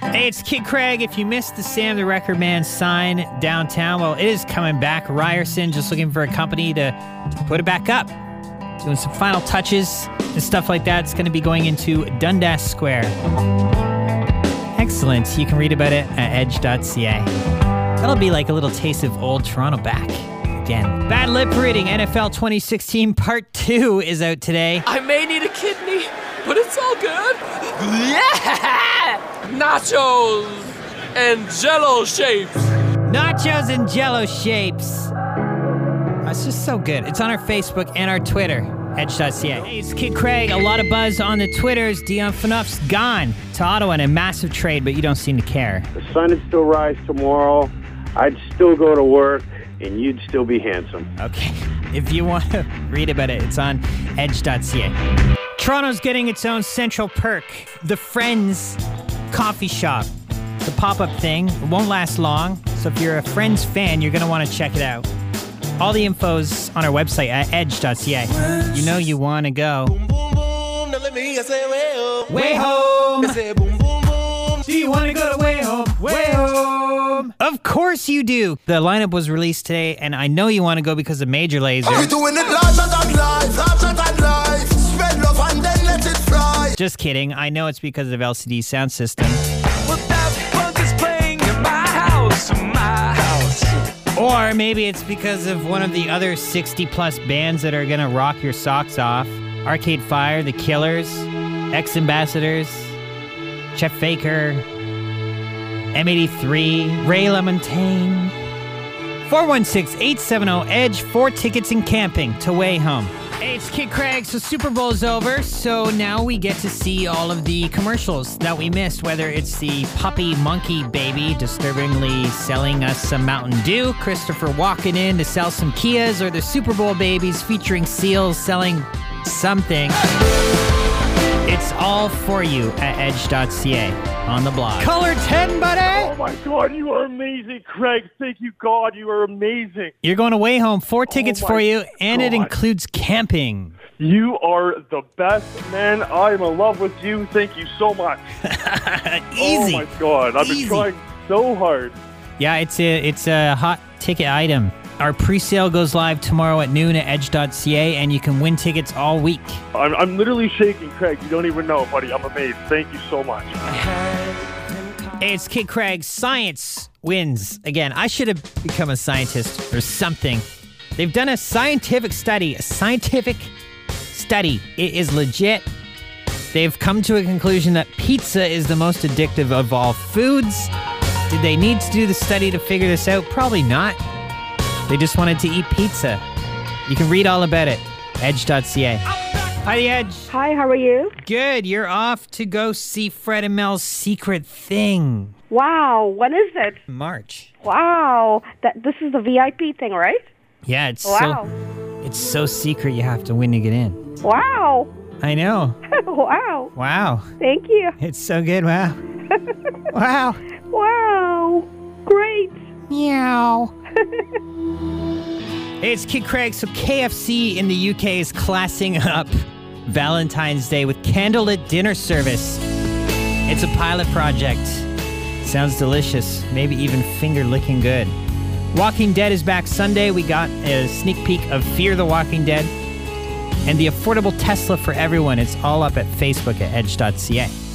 Hey, it's Kid Craig. If you missed the Sam the Record Man sign downtown, well, it is coming back. Ryerson just looking for a company to, put it back up. Doing some final touches and stuff like that. It's going to be going into Dundas Square. Excellent. You can read about it at edge.ca. That'll be like a little taste of old Toronto back again. Bad lip reading NFL 2016 Part 2 is out today. I may need a kidney, but it's all good. Yeah! Nachos and jello shapes. Nachos and jello shapes. That's just so good. It's on our Facebook and our Twitter, edge.ca. Hey, it's Kid Craig. A lot of buzz on the Twitters. Dion Phaneuf's gone to Ottawa in a massive trade, but you don't seem to care. The sun would still rise tomorrow. I'd still go to work, and you'd still be handsome. Okay. If you want to read about it, it's on edge.ca. Toronto's getting its own central perk, the Friends Coffee Shop. The pop up thing it won't last long, so if you're a Friends fan, you're going to want to check it out. All the info's on our website at edge.ca. You know you want to go. Way home! Do you want to go to Way Home? Way Home! Of course you do! The lineup was released today, and I know you want to go because of Major Lazer. We doing it than life, larger than Just kidding. I know it's because of LCD Soundsystem. Well, Daft Punk is playing in my house, my house. Or maybe it's because of one of the other 60 plus bands that are going to rock your socks off Arcade Fire, The Killers, X Ambassadors, Chet Faker, M83, Ray LaMontagne. 416 870 Edge, four tickets and camping to Way Home. Hey, it's Kid Craig. So Super Bowl's over, so now we get to see all of the commercials that we missed, whether it's the puppy monkey baby disturbingly selling us some Mountain Dew, Christopher Walken in to sell some Kias, or the Super Bowl babies featuring seals selling something. It's all for you at edge.ca on the blog. Color 10, buddy! Oh my God, you are amazing, Craig. Thank you, God. You are amazing. You're going away Home, four oh, tickets my for you, and it includes camping. You are the best, man. I am in love with you. Thank you so much. Easy. Oh my God, I've Easy. been trying so hard. Yeah, it's a it's a hot ticket item. Our pre-sale goes live tomorrow at noon at edge.ca, and you can win tickets all week. I'm, I'm literally shaking, Craig. You don't even know, buddy. I'm amazed. Thank you so much. Hey, it's Kid Craig. Science wins again. I should have become a scientist or something. They've done a scientific study, a scientific study. It is legit. They've come to a conclusion that pizza is the most addictive of all foods. Did they need to do the study to figure this out? Probably not. They just wanted to eat pizza. You can read all about it. Edge.ca. Hi, The Edge. Hi, how are you? Good. You're off to go see Fred and Mel's secret thing. Wow, when is it? March. Wow, that this is the VIP thing, right? Yeah, it's Wow. so it's so secret you have to win to get in. Wow, I know. wow, Wow. thank you. It's so good. Wow. wow. Wow, great. Meow. Hey, it's Kid Craig. So KFC in the UK is classing up Valentine's Day with candlelit dinner service. It's a pilot project. Sounds delicious. Maybe even finger licking good. Walking Dead is back Sunday. We got a sneak peek of Fear the Walking Dead and the affordable Tesla for everyone. It's all up at Facebook at edge.ca.